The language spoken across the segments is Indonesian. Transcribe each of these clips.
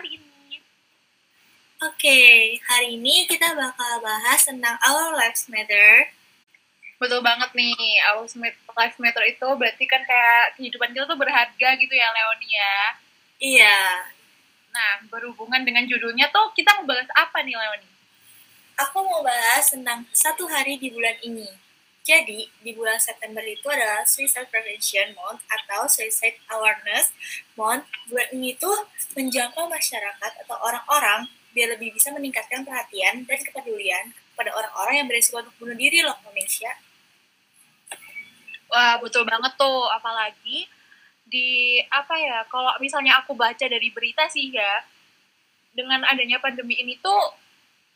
kali ini. Oke, hari ini kita bakal bahas tentang Our Lives Matter. Betul banget nih, Our Lives Matter itu berarti kan kayak kehidupan kita tuh berharga gitu ya, Leonia. ya. Iya. Nah, berhubungan dengan judulnya tuh kita mau bahas apa nih, Leonie? Aku mau bahas tentang satu hari di bulan ini. Jadi, di bulan September itu adalah Suicide Prevention Month atau Suicide Awareness Month. Bulan ini tuh menjangkau masyarakat atau orang-orang biar lebih bisa meningkatkan perhatian dan kepedulian kepada orang-orang yang berisiko untuk bunuh diri loh, Indonesia. Wah, betul banget tuh. Apalagi di apa ya, kalau misalnya aku baca dari berita sih ya, dengan adanya pandemi ini tuh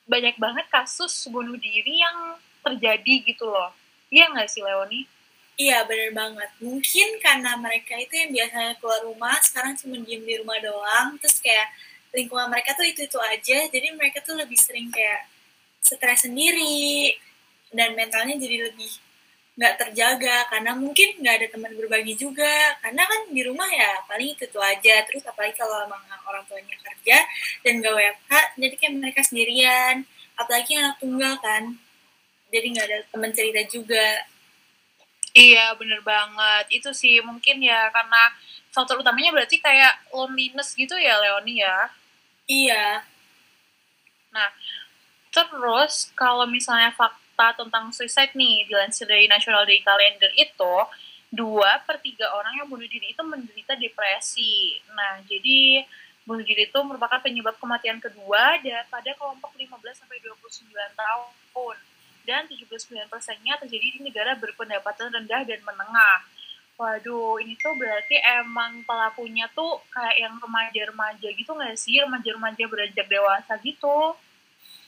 banyak banget kasus bunuh diri yang terjadi gitu loh Iya nggak sih Leoni? Iya bener banget. Mungkin karena mereka itu yang biasanya keluar rumah, sekarang cuma diem di rumah doang. Terus kayak lingkungan mereka tuh itu-itu aja. Jadi mereka tuh lebih sering kayak stres sendiri. Dan mentalnya jadi lebih nggak terjaga. Karena mungkin nggak ada teman berbagi juga. Karena kan di rumah ya paling itu-itu aja. Terus apalagi kalau emang orang tuanya kerja dan gak WFH, jadi kayak mereka sendirian. Apalagi anak tunggal kan jadi nggak ada teman cerita juga. Iya bener banget. Itu sih mungkin ya karena faktor utamanya berarti kayak loneliness gitu ya Leoni ya? Iya. Nah terus kalau misalnya fakta tentang suicide nih dilansir dari National Day Calendar itu dua per tiga orang yang bunuh diri itu menderita depresi. Nah, jadi bunuh diri itu merupakan penyebab kematian kedua pada kelompok 15 sampai 29 tahun dan 79 persennya terjadi di negara berpendapatan rendah dan menengah. Waduh, ini tuh berarti emang pelakunya tuh kayak yang remaja-remaja gitu nggak sih? Remaja-remaja beranjak dewasa gitu.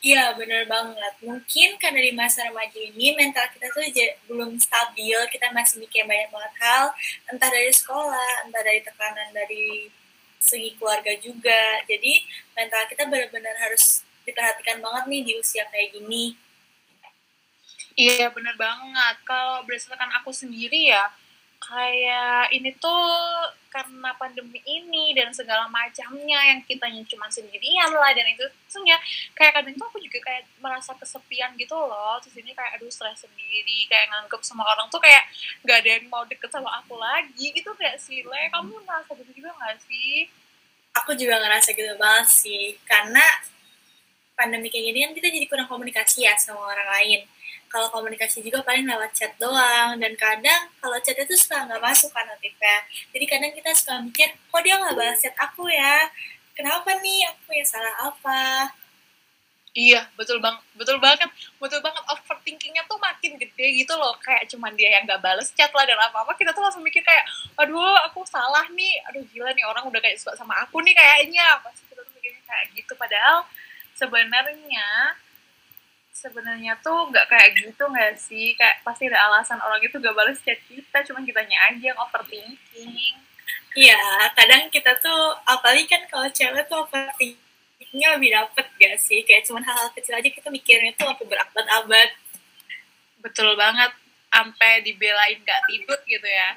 Iya, bener banget. Mungkin karena di masa remaja ini mental kita tuh belum stabil, kita masih mikir banyak banget hal, entah dari sekolah, entah dari tekanan dari segi keluarga juga. Jadi mental kita benar-benar harus diperhatikan banget nih di usia kayak gini Iya bener banget. Kalau berdasarkan aku sendiri ya, kayak ini tuh karena pandemi ini dan segala macamnya yang kitanya cuma sendirian lah dan itu sebenarnya kayak kadang tuh aku juga kayak merasa kesepian gitu loh. Terus ini kayak aduh stres sendiri kayak nganggep semua orang tuh kayak gak ada yang mau deket sama aku lagi. Gitu kayak sih le? Kamu ngerasa gitu juga gak sih? Aku juga ngerasa gitu banget sih. Karena pandemi kayak gini kan kita jadi kurang komunikasi ya sama orang lain kalau komunikasi juga paling lewat chat doang dan kadang kalau chat itu suka nggak masuk kan notifnya jadi kadang kita suka mikir kok dia nggak balas chat aku ya kenapa nih aku yang salah apa Iya, betul bang, betul banget, betul banget. Overthinkingnya tuh makin gede gitu loh. Kayak cuman dia yang gak bales chat lah dan apa-apa. Kita tuh langsung mikir kayak, aduh aku salah nih. Aduh gila nih orang udah kayak suka sama aku nih kayaknya. Pasti kita tuh mikirnya kayak gitu. Padahal sebenarnya sebenarnya tuh nggak kayak gitu nggak sih? Kayak pasti ada alasan orang itu gak balas chat kita cuma kitanya aja yang overthinking. Iya kadang kita tuh apalagi kan kalau cewek tuh overthinkingnya lebih dapet gak sih? Kayak cuma hal-hal kecil aja kita mikirnya tuh sampai berabad-abad. Betul banget sampai dibelain gak tidur gitu ya.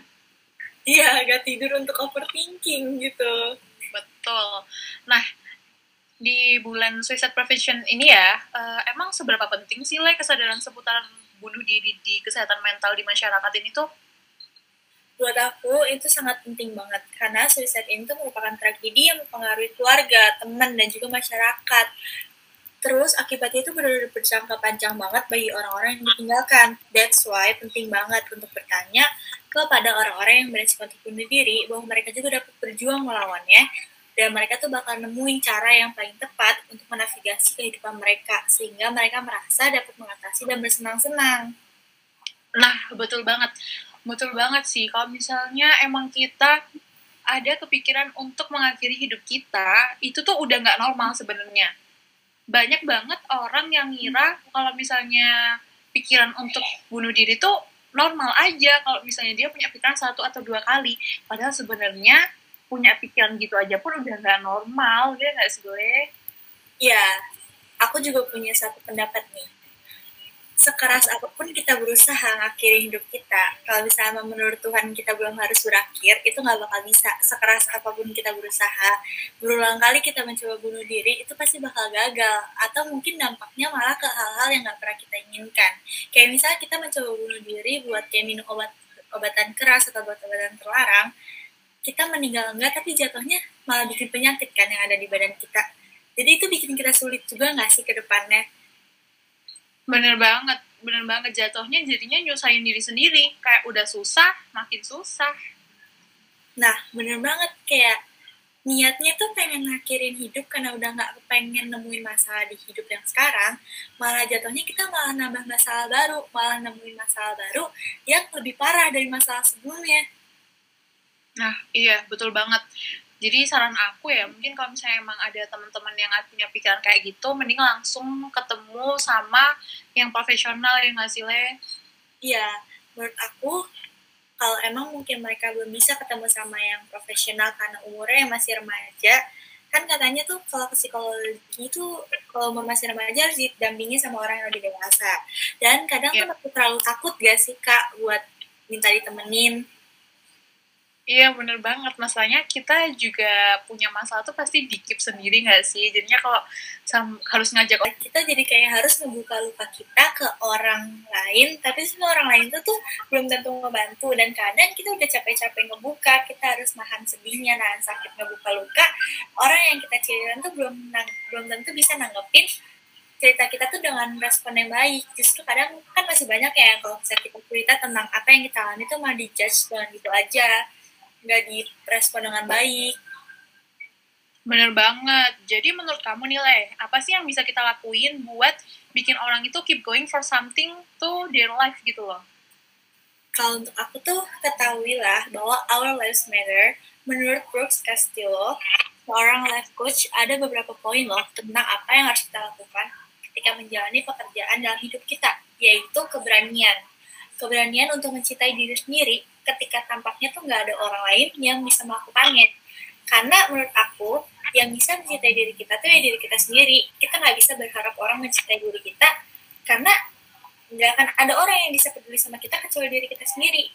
Iya gak tidur untuk overthinking gitu. Betul. Nah di bulan suicide prevention ini ya, uh, emang seberapa penting sih Le kesadaran seputar bunuh diri di kesehatan mental di masyarakat ini tuh? Buat aku itu sangat penting banget karena suicide ini tuh merupakan tragedi yang mempengaruhi keluarga, teman dan juga masyarakat. Terus akibatnya itu benar-benar berjangka panjang banget bagi orang-orang yang ditinggalkan. That's why penting banget untuk bertanya kepada orang-orang yang beresiko untuk bunuh diri bahwa mereka juga dapat berjuang melawannya dan mereka tuh bakal nemuin cara yang paling tepat untuk menavigasi kehidupan mereka sehingga mereka merasa dapat mengatasi dan bersenang-senang. Nah, betul banget. Betul banget sih kalau misalnya emang kita ada kepikiran untuk mengakhiri hidup kita, itu tuh udah nggak normal sebenarnya. Banyak banget orang yang ngira kalau misalnya pikiran untuk bunuh diri tuh normal aja kalau misalnya dia punya pikiran satu atau dua kali. Padahal sebenarnya punya pikiran gitu aja pun udah nggak normal ya nggak sih gue Iya, aku juga punya satu pendapat nih. sekeras apa pun kita berusaha ngakhiri hidup kita, kalau misalnya menurut Tuhan kita belum harus berakhir, itu nggak bakal bisa. Sekeras apa pun kita berusaha, berulang kali kita mencoba bunuh diri, itu pasti bakal gagal. Atau mungkin dampaknya malah ke hal-hal yang nggak pernah kita inginkan. Kayak misalnya kita mencoba bunuh diri buat kayak minum obat obatan keras atau obat-obatan terlarang, kita meninggal enggak, tapi jatuhnya malah bikin penyakit kan yang ada di badan kita. Jadi itu bikin kita sulit juga nggak sih ke depannya? bener banget bener banget. Jatuhnya jadinya nyusahin diri sendiri. Kayak udah susah makin susah. Nah bener banget. Kayak niatnya tuh pengen ngakhirin hidup karena udah nggak pengen nemuin masalah di hidup yang sekarang. Malah jatuhnya kita malah nambah masalah baru malah nemuin masalah baru yang lebih parah dari masalah sebelumnya nah iya betul banget. Jadi saran aku ya mungkin kalau misalnya emang ada teman-teman yang punya pikiran kayak gitu mending langsung ketemu sama yang profesional yang hasilnya iya menurut aku kalau emang mungkin mereka belum bisa ketemu sama yang profesional karena umurnya yang masih remaja kan katanya tuh kalau psikologi itu kalau umur masih remaja harus didampingi sama orang yang lebih dewasa. Dan kadang yeah. tuh terlalu takut gak sih kak buat minta ditemenin Iya bener banget. Masalahnya kita juga punya masalah tuh pasti dikip sendiri nggak sih? Jadinya kalau harus ngajak kita jadi kayak harus membuka luka kita ke orang lain tapi semua orang lain tuh tuh belum tentu membantu dan kadang kita udah capek-capek ngebuka kita harus nahan sedihnya nahan sakit ngebuka luka. Orang yang kita ceritain tuh belum belum tentu bisa nanggepin cerita kita tuh dengan respon yang baik. Justru kadang kan masih banyak ya kalau bisa kita cerita tentang apa yang kita alami tuh malah dijudge dengan gitu aja nggak direspon dengan baik. Bener banget. Jadi menurut kamu nih, Le, apa sih yang bisa kita lakuin buat bikin orang itu keep going for something to their life gitu loh? Kalau untuk aku tuh ketahuilah bahwa our lives matter. Menurut Brooks Castillo, seorang life coach, ada beberapa poin loh tentang apa yang harus kita lakukan ketika menjalani pekerjaan dalam hidup kita, yaitu keberanian. Keberanian untuk mencintai diri sendiri ketika tampaknya tuh nggak ada orang lain yang bisa melakukannya. Karena menurut aku yang bisa mencintai diri kita tuh ya diri kita sendiri. Kita nggak bisa berharap orang mencintai diri kita karena nggak akan ada orang yang bisa peduli sama kita kecuali diri kita sendiri.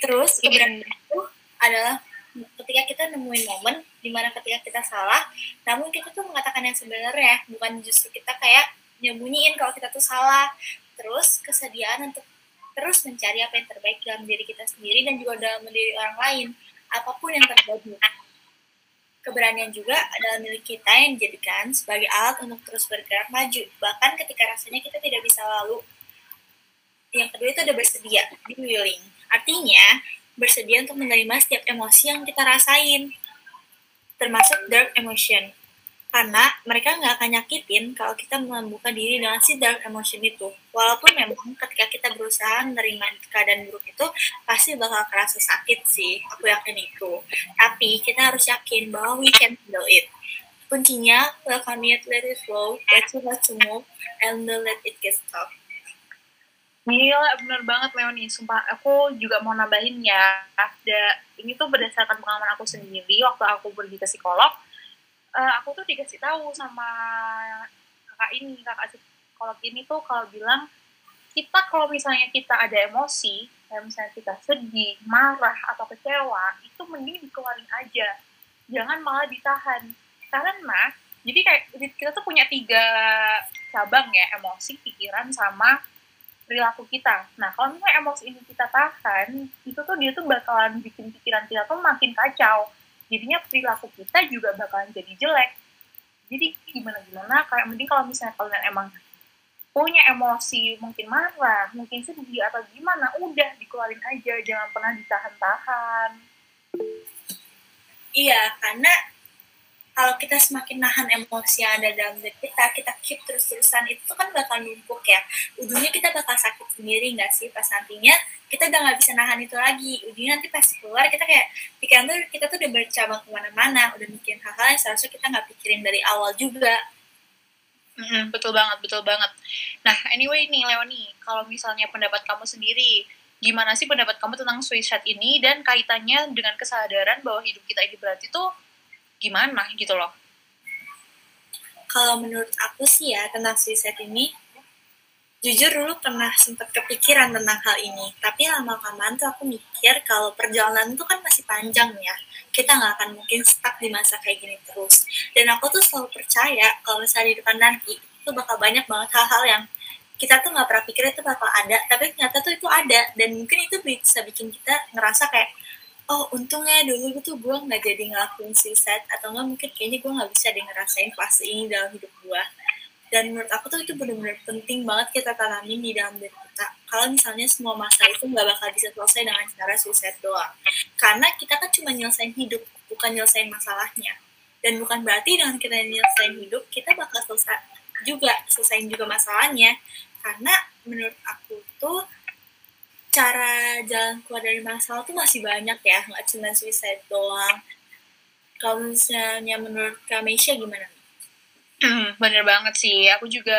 Terus keberanian itu adalah ketika kita nemuin momen di mana ketika kita salah namun kita tuh mengatakan yang sebenarnya bukan justru kita kayak nyembunyiin kalau kita tuh salah. Terus kesediaan untuk terus mencari apa yang terbaik dalam diri kita sendiri dan juga dalam diri orang lain, apa pun yang terjadi. Keberanian juga adalah milik kita yang dijadikan sebagai alat untuk terus bergerak maju, bahkan ketika rasanya kita tidak bisa lalu. Yang kedua itu ada bersedia, be willing. Artinya, bersedia untuk menerima setiap emosi yang kita rasain, termasuk dark emotion karena mereka nggak akan nyakitin kalau kita membuka diri dengan si dark emotion itu. Walaupun memang ketika kita berusaha menerima keadaan buruk itu pasti bakal kerasa sakit sih, aku yakin itu. Tapi kita harus yakin bahwa we can handle it. Kuncinya, welcome it, let it flow, let it let to move, and let it get stuck. Gila, bener banget Leonie. Sumpah, aku juga mau nambahin ya. Ada, ini tuh berdasarkan pengalaman aku sendiri waktu aku pergi ke psikolog uh, aku tuh dikasih tahu sama kakak ini kakak psikolog ini tuh kalau bilang kita kalau misalnya kita ada emosi kayak misalnya kita sedih marah atau kecewa itu mending dikeluarin aja. Jangan malah ditahan. Karena jadi kayak kita tuh punya tiga cabang ya emosi pikiran sama perilaku kita. Nah kalau misalnya emosi ini kita tahan itu tuh dia tuh bakalan bikin pikiran kita tuh makin kacau jadinya perilaku kita juga bakalan jadi jelek. Jadi gimana gimana kayak mending kalau misalnya kalian emang punya emosi mungkin marah mungkin sedih atau gimana udah dikeluarin aja jangan pernah ditahan-tahan. Iya karena kalau kita semakin nahan emosi yang ada dalam diri kita, kita keep terus-terusan itu kan bakal numpuk ya. Ujungnya kita bakal sakit sendiri nggak sih pas nantinya kita udah nggak bisa nahan itu lagi. Ujungnya nanti pas keluar kita kayak pikiran tuh kita tuh udah bercabang ke mana-mana, udah mikirin hal-hal yang seharusnya kita nggak pikirin dari awal juga. Mm-hmm, betul banget, betul banget. Nah, anyway nih Leoni, kalau misalnya pendapat kamu sendiri, gimana sih pendapat kamu tentang suicide ini dan kaitannya dengan kesadaran bahwa hidup kita ini berarti tuh gimana gitu loh. Kalau menurut aku sih ya tentang suicide ini jujur dulu pernah sempat kepikiran tentang hal ini. Tapi lama kelamaan tuh aku mikir kalau perjalanan tuh kan masih panjang ya. Kita nggak akan mungkin stuck di masa kayak gini terus. Dan aku tuh selalu percaya kalau misalnya di depan nanti itu bakal banyak banget hal-hal yang kita tuh nggak pernah pikir itu bakal ada. Tapi ternyata tuh itu ada. Dan mungkin itu bisa bikin kita ngerasa kayak oh untungnya dulu tuh gue nggak jadi ngelakuin suicide atau nggak mungkin kayaknya gue nggak bisa deh ngerasain fase ini dalam hidup gue dan menurut aku tuh itu benar-benar penting banget kita tanamin di dalam diri kita kalau misalnya semua masalah itu nggak bakal bisa selesai dengan cara suicide doang. Karena kita kan cuma nyelesain hidup bukan nyelesain masalahnya. Dan bukan berarti dengan kita nyelesain hidup kita bakal selesai juga selesaiin juga masalahnya. Karena menurut aku tuh cara jalan keluar dari masalah tuh masih banyak ya nggak cuma suicide doang. Kalau misalnya menurut Kamisha gimana? Hmm, bener banget sih. Aku juga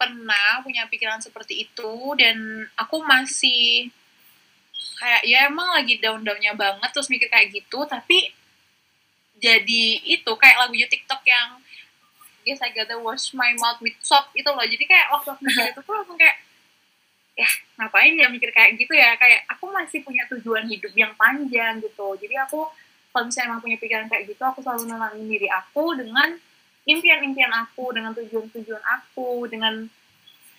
pernah punya pikiran seperti itu dan aku masih kayak ya emang lagi down-downnya banget terus mikir kayak gitu tapi jadi itu kayak lagunya TikTok yang guess I gotta wash my mouth with soap itu loh. Jadi kayak waktu aku mikir itu tuh langsung kayak ya ngapain ya mikir kayak gitu ya? Kayak aku masih punya tujuan hidup yang panjang gitu. Jadi aku kalau misalnya emang punya pikiran kayak gitu aku selalu nenangin diri aku dengan impian-impian aku dengan tujuan-tujuan aku dengan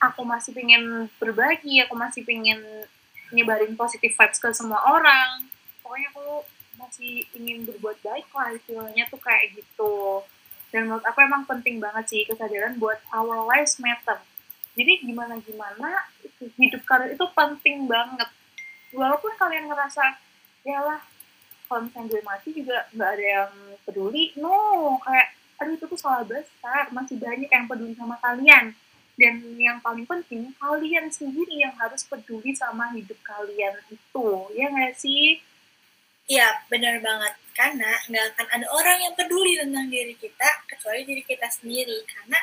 aku masih pengen berbagi aku masih pengen nyebarin positif vibes ke semua orang. Pokoknya aku masih ingin berbuat baik lah istilahnya tuh kayak gitu. Dan menurut aku emang penting banget sih kesadaran buat our lives matter. Jadi gimana gimana hidup kalian itu penting banget. Walaupun kalian ngerasa ya lah kalau misalnya gue mati juga nggak ada yang peduli. No kayak aduh itu tuh salah besar masih banyak yang peduli sama kalian. Dan yang paling penting kalian sendiri yang harus peduli sama hidup kalian itu ya nggak sih? Iya benar banget. Karena nggak akan ada orang yang peduli tentang diri kita kecuali diri kita sendiri. Karena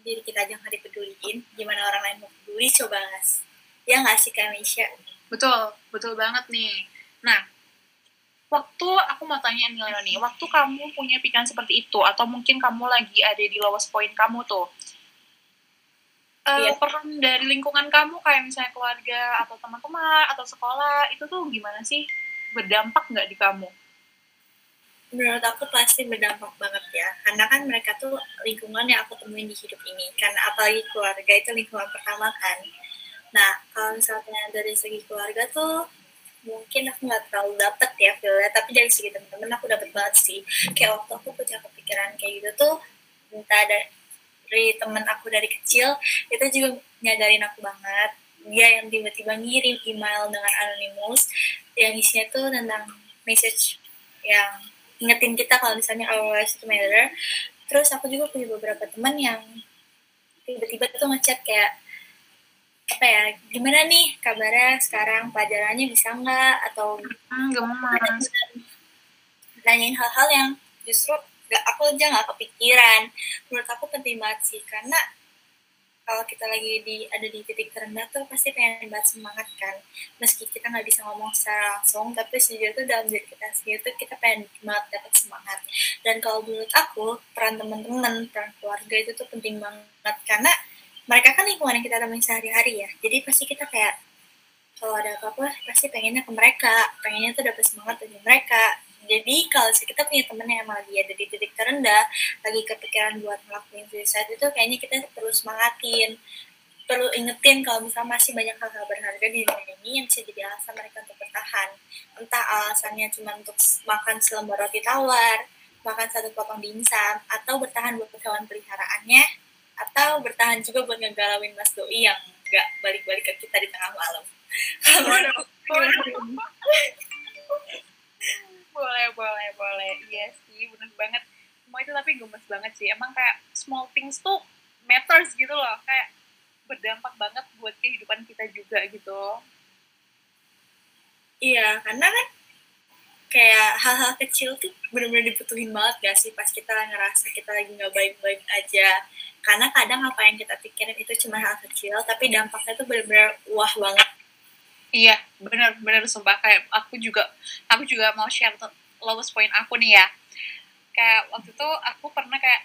diri kita aja nggak dipeduliin gimana orang lain mau peduli coba ngas ya nggak sih Kamisha betul betul banget nih nah waktu aku mau tanya nih Leoni, waktu kamu punya pikiran seperti itu atau mungkin kamu lagi ada di lowest point kamu tuh, uh, yeah. peran dari lingkungan kamu kayak misalnya keluarga atau teman-teman atau sekolah itu tuh gimana sih berdampak nggak di kamu? Menurut aku pasti berdampak banget ya, karena kan mereka tuh lingkungan yang aku temuin di hidup ini, karena apalagi keluarga itu lingkungan pertama kan. Nah, kalau misalnya dari segi keluarga tuh mungkin aku nggak terlalu dapet ya feelnya. Tapi dari segi temen-temen aku dapet banget sih. Kayak waktu aku punya kepikiran kayak gitu tuh minta dari temen aku dari kecil itu juga nyadarin aku banget. Dia yang tiba-tiba ngirim email dengan anonymous yang isinya tuh tentang message yang ingetin kita kalau misalnya our lives matter. Terus aku juga punya beberapa teman yang tiba-tiba tuh ngechat kayak apa ya gimana nih kabarnya sekarang? Pelajarannya bisa nggak? Atau hmm, nanyain hal-hal yang justru gak aku aja nggak kepikiran. Menurut aku penting banget sih karena kalau kita lagi di ada di titik terendah tuh pasti pengen banget semangat kan. Meski kita nggak bisa ngomong secara langsung tapi sejujurnya tuh dalam diri kita sendiri tuh kita pengen banget dapat semangat. Dan kalau menurut aku peran teman-teman peran keluarga itu tuh penting banget. Karena mereka kan lingkungan yang kita temui sehari-hari ya. Jadi pasti kita kayak kalau ada apa-apa pasti pengennya ke mereka. Pengennya tuh dapat semangat dari mereka jadi kalau kita punya temen yang emang lagi ada di titik terendah lagi kepikiran buat ngelakuin suicide itu kayaknya kita perlu semangatin. Perlu ingetin kalau misalnya masih banyak hal-hal berharga di dunia ini yang bisa jadi alasan mereka untuk bertahan. Entah alasannya cuma untuk makan selembar roti tawar makan satu potong dimsum atau bertahan buat hewan peliharaannya atau bertahan juga buat ngegalauin Mas Doi yang nggak balik-balik ke kita di tengah malam. boleh, boleh, boleh. Iya sih, bener banget. Semua itu tapi gemes banget sih. Emang kayak small things tuh matters gitu loh. Kayak berdampak banget buat kehidupan kita juga gitu. Iya, karena kan kayak hal-hal kecil tuh bener-bener dibutuhin banget gak sih pas kita ngerasa kita lagi nggak baik-baik aja karena kadang apa yang kita pikirin itu cuma hal kecil tapi dampaknya tuh bener-bener wah banget iya bener-bener sumpah. Kayak aku juga aku juga mau share lowest point aku nih ya. Kayak waktu itu aku pernah kayak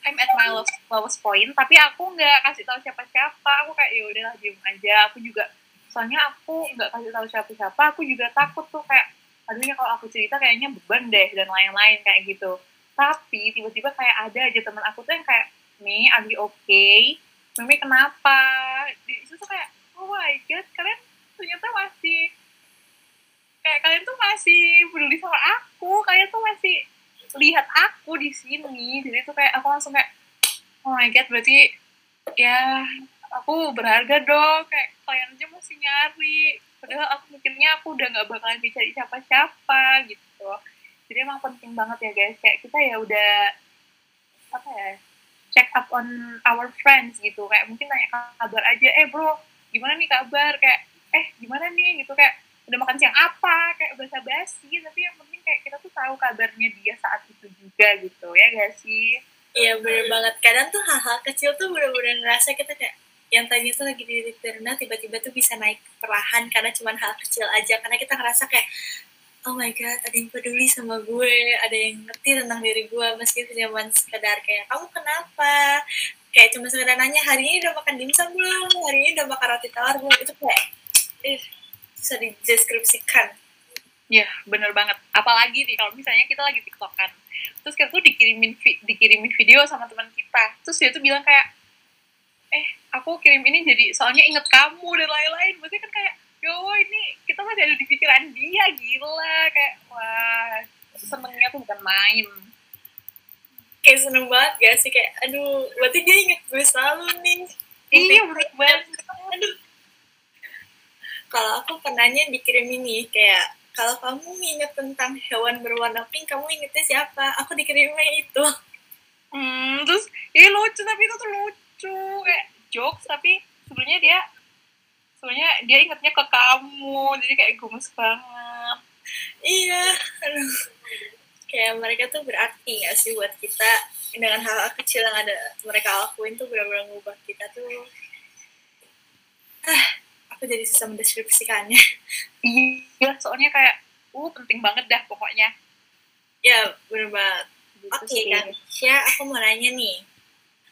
I'm at my lowest, lowest point tapi aku nggak kasih tahu siapa-siapa. Aku kayak ya udahlah diem aja. Aku juga soalnya aku nggak kasih tahu siapa-siapa aku juga takut tuh kayak aduhnya kalau aku cerita kayaknya beban deh dan lain-lain kayak gitu. Tapi tiba-tiba kayak ada aja teman aku tuh yang kayak nih Abi oke okay. Mimi kenapa? Di situ tuh kayak oh my god kalian ternyata masih kayak kalian tuh masih peduli sama aku. Kalian tuh masih lihat aku di sini. Jadi tuh kayak aku langsung kayak oh my god berarti ya aku berharga dong. Kayak kalian aja masih nyari. Padahal aku mikirnya aku udah nggak bakalan dicari siapa-siapa gitu. Jadi emang penting banget ya guys. Kayak kita ya udah apa ya check up on our friends gitu. Kayak mungkin tanya kabar aja eh bro gimana nih kabar? Kayak eh gimana nih? Gitu kayak udah makan siang apa? Kayak basa basi tapi yang penting kayak kita tuh tahu kabarnya dia saat itu juga gitu ya gak sih? Iya bener banget. Kadang tuh hal-hal kecil tuh bener-bener ngerasa kita kayak yang tadinya tuh lagi di terendah tiba-tiba tuh bisa naik perlahan karena cuma hal kecil aja. Karena kita ngerasa kayak oh my god ada yang peduli sama gue ada yang ngerti tentang diri gue. Meski cuma sekedar kayak kamu kenapa kayak cuma sekedar nanya hari ini udah makan dimsum belum hari ini udah makan roti tawar belum itu kayak eh, bisa dideskripsikan Ya, bener banget. Apalagi nih kalau misalnya kita lagi tiktokan, terus kita tuh dikirimin vi dikirimin video sama teman kita, terus dia tuh bilang kayak, eh aku kirim ini jadi soalnya inget kamu dan lain-lain. Berarti kan kayak, yo ini kita masih ada di pikiran dia, gila kayak wah senengnya tuh bukan main. Kayak seneng banget gak sih? Kayak, aduh, berarti dia inget gue selalu nih. Iya, bener banget. Aduh, kalau aku pernahnya dikirim ini kayak kalau kamu inget tentang hewan berwarna pink kamu ingetnya siapa? Aku dikirimnya itu. Hmm, terus ini lucu tapi itu tuh lucu. Kayak jokes tapi sebenarnya dia sebenarnya dia ingetnya ke kamu jadi kayak gemes banget. Iya aduh kayak mereka tuh berarti gak sih buat kita? Dengan hal-hal kecil yang ada mereka lakuin tuh benar-benar ngubah kita tuh. Ah aku jadi susah mendeskripsikannya. Iya soalnya kayak uh penting banget dah pokoknya. Ya bener banget. Gitu oke okay, kan Sya aku mau nanya nih.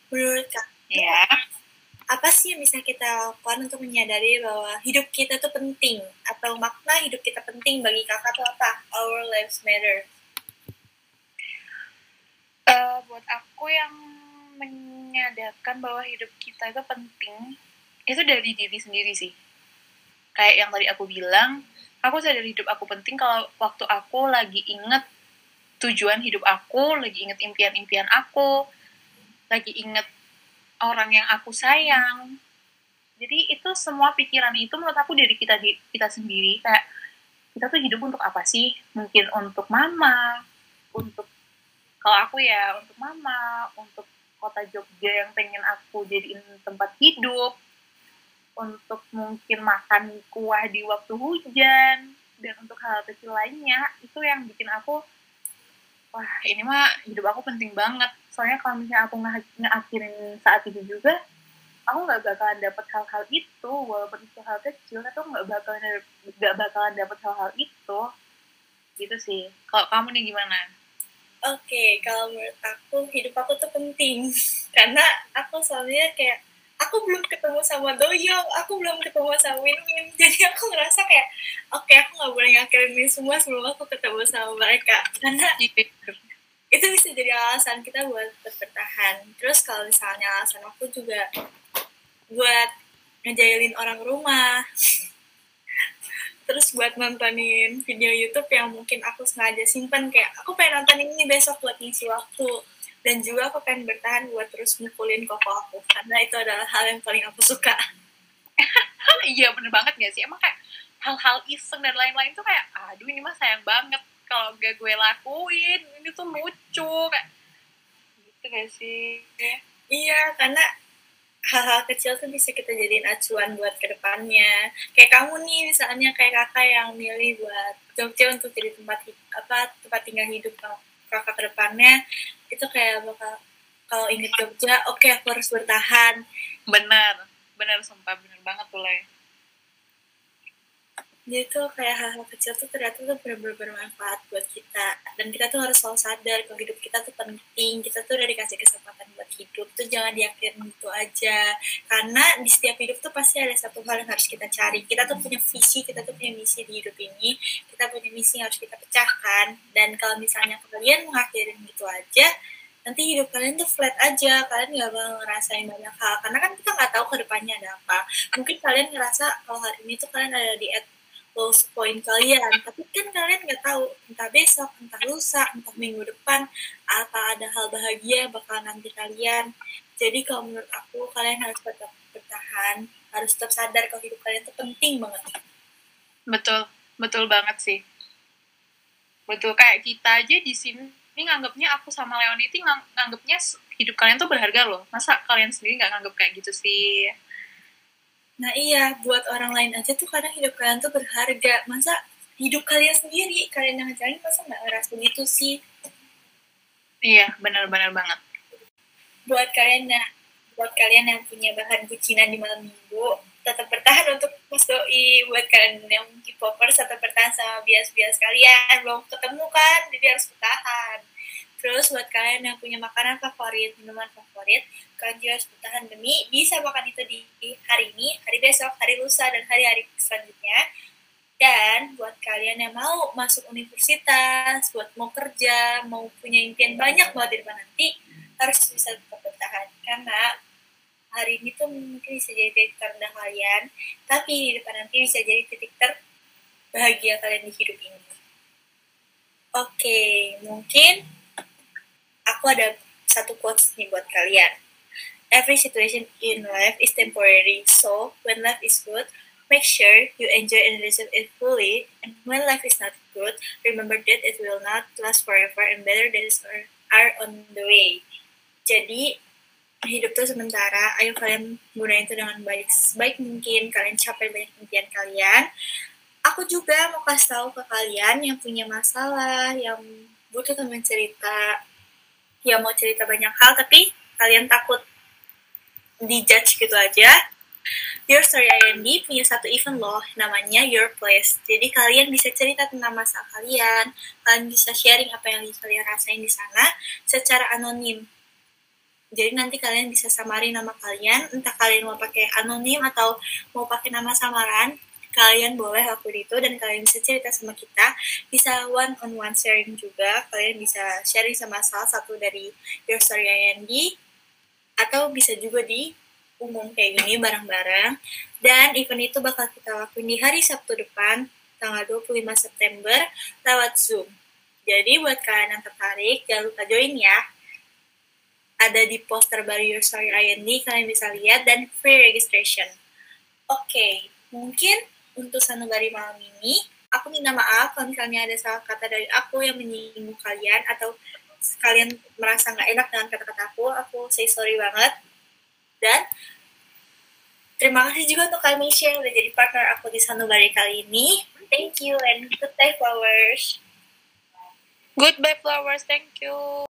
Menurut kamu ya apa sih yang bisa kita lakukan untuk menyadari bahwa hidup kita tuh penting? Atau makna hidup kita penting bagi kakak tuh apa? Our lives matter buat aku yang menyadarkan bahwa hidup kita itu penting itu dari diri sendiri sih. Kayak yang tadi aku bilang aku sadar hidup aku penting kalau waktu aku lagi inget tujuan hidup aku lagi inget impian-impian aku lagi inget orang yang aku sayang. Jadi itu semua pikiran itu menurut aku dari kita kita sendiri. Kayak kita tuh hidup untuk apa sih? Mungkin untuk mama untuk kalau aku ya untuk mama untuk kota Jogja yang pengen aku jadiin tempat hidup untuk mungkin makan kuah di waktu hujan dan untuk hal kecil lainnya itu yang bikin aku wah ini mah hidup aku penting banget. Soalnya kalau misalnya aku ngakhirin saat itu juga aku nggak bakalan dapat hal-hal itu walaupun itu hal kecil tapi nggak bakalan nggak bakalan dapat hal-hal itu. Gitu sih. Kalau kamu nih gimana Oke, okay, kalau menurut aku hidup aku tuh penting karena aku soalnya kayak aku belum ketemu sama Doyong, aku belum ketemu sama Win Win. Jadi aku ngerasa kayak, oke okay, aku nggak boleh ngakhirin ini semua sebelum aku ketemu sama mereka. Karena itu bisa jadi alasan kita buat bertahan. Terus kalau misalnya alasan aku juga buat ngejailin orang rumah. Terus buat nontonin video YouTube yang mungkin aku sengaja simpen kayak aku pengen nonton ini besok buat ngisi waktu. Dan juga aku pengen bertahan buat terus mukulin koko aku karena itu adalah hal yang paling aku suka. Iya bener banget gak sih? Emang kayak hal-hal iseng dan lain-lain tuh kayak aduh ini mah sayang banget kalau gak gue lakuin. Ini tuh lucu. Kayak gitu gak sih? Iya karena hal-hal kecil tuh bisa kita jadiin acuan buat ke depannya. Kayak kamu nih misalnya kayak kakak yang milih buat Jogja untuk jadi tempat apa tempat tinggal hidup kakak ke depannya itu kayak bakal kalau inget Jogja oke okay, aku harus bertahan. Benar. Benar sumpah benar banget tuh Le jadi tuh kayak hal-hal kecil tuh ternyata tuh benar-benar bermanfaat buat kita. Dan kita tuh harus selalu sadar kalau hidup kita tuh penting kita tuh udah dikasih kesempatan hidup tuh jangan diakhirin gitu aja. Karena di setiap hidup tuh pasti ada satu hal yang harus kita cari. Kita tuh punya visi kita tuh punya misi di hidup ini. Kita punya misi yang harus kita pecahkan. Dan kalau misalnya kalian mengakhirin gitu aja nanti hidup kalian tuh flat aja. Kalian nggak bakal ngerasain banyak hal. Karena kan kita nggak tahu ke depannya ada apa. Mungkin kalian ngerasa kalau hari ini tuh kalian ada di lowest point kalian. Tapi kan kalian nggak tahu entah besok entah lusa entah minggu depan apa ada hal bahagia bakal nanti kalian. Jadi kalau menurut aku kalian harus tetap bertahan harus tetap sadar kalau hidup kalian itu penting banget. Betul betul banget sih. Betul kayak kita aja di sini ini nganggapnya aku sama Leon itu ngang nganggapnya hidup kalian tuh berharga loh. Masa kalian sendiri nggak nganggap kayak gitu sih nah iya buat orang lain aja tuh kadang hidup kalian tuh berharga. Masa hidup kalian sendiri? Kalian yang ngejalanin masa nggak ngerasa gitu sih? Iya benar-benar banget. Buat kalian yang buat kalian yang punya bahan bucinan di malam minggu tetap bertahan untuk Mas Doi. Buat kalian yang K-popers tetap bertahan sama bias-bias kalian. Belum ketemu kan jadi harus bertahan terus buat kalian yang punya makanan favorit minuman favorit kalian juga harus bertahan demi bisa makan itu di hari ini hari besok hari lusa dan hari-hari selanjutnya dan buat kalian yang mau masuk universitas, buat mau kerja, mau punya impian banyak buat di depan nanti, harus bisa tetap bertahan. Karena hari ini tuh mungkin bisa jadi titik terendah kalian, tapi di depan nanti bisa jadi titik terbahagia kalian di hidup ini. Oke, mungkin aku ada satu quotes nih buat kalian. Every situation in life is temporary, so when life is good, make sure you enjoy and receive it fully. And when life is not good, remember that it will not last forever and better days are, on the way. Jadi, hidup tuh sementara, ayo kalian gunain itu dengan baik sebaik mungkin, kalian capai banyak impian kalian. Aku juga mau kasih tahu ke kalian yang punya masalah, yang butuh teman cerita, yang mau cerita banyak hal, tapi kalian takut dijudge gitu aja, Your Story IND punya satu event loh, namanya Your Place. Jadi kalian bisa cerita tentang masalah kalian, kalian bisa sharing apa yang kalian rasain di sana secara anonim. Jadi nanti kalian bisa samarin nama kalian, entah kalian mau pakai anonim atau mau pakai nama samaran, kalian boleh lakuin itu dan kalian bisa cerita sama kita bisa one on one sharing juga kalian bisa sharing sama salah satu dari Your Story IND atau bisa juga di umum kayak gini bareng-bareng dan event itu bakal kita lakuin di hari Sabtu depan tanggal 25 September lewat Zoom. Jadi buat kalian yang tertarik jangan lupa join ya. Ada di poster baru Your Story IND kalian bisa lihat dan free registration. Oke, okay, mungkin untuk sanubari malam ini aku minta maaf kalau misalnya ada salah kata dari aku yang menyinggung kalian atau kalian merasa nggak enak dengan kata-kata aku, aku say sorry banget dan terima kasih juga untuk kami yang udah jadi partner aku di Sanubari kali ini. Thank you and goodbye flowers. Goodbye flowers, thank you.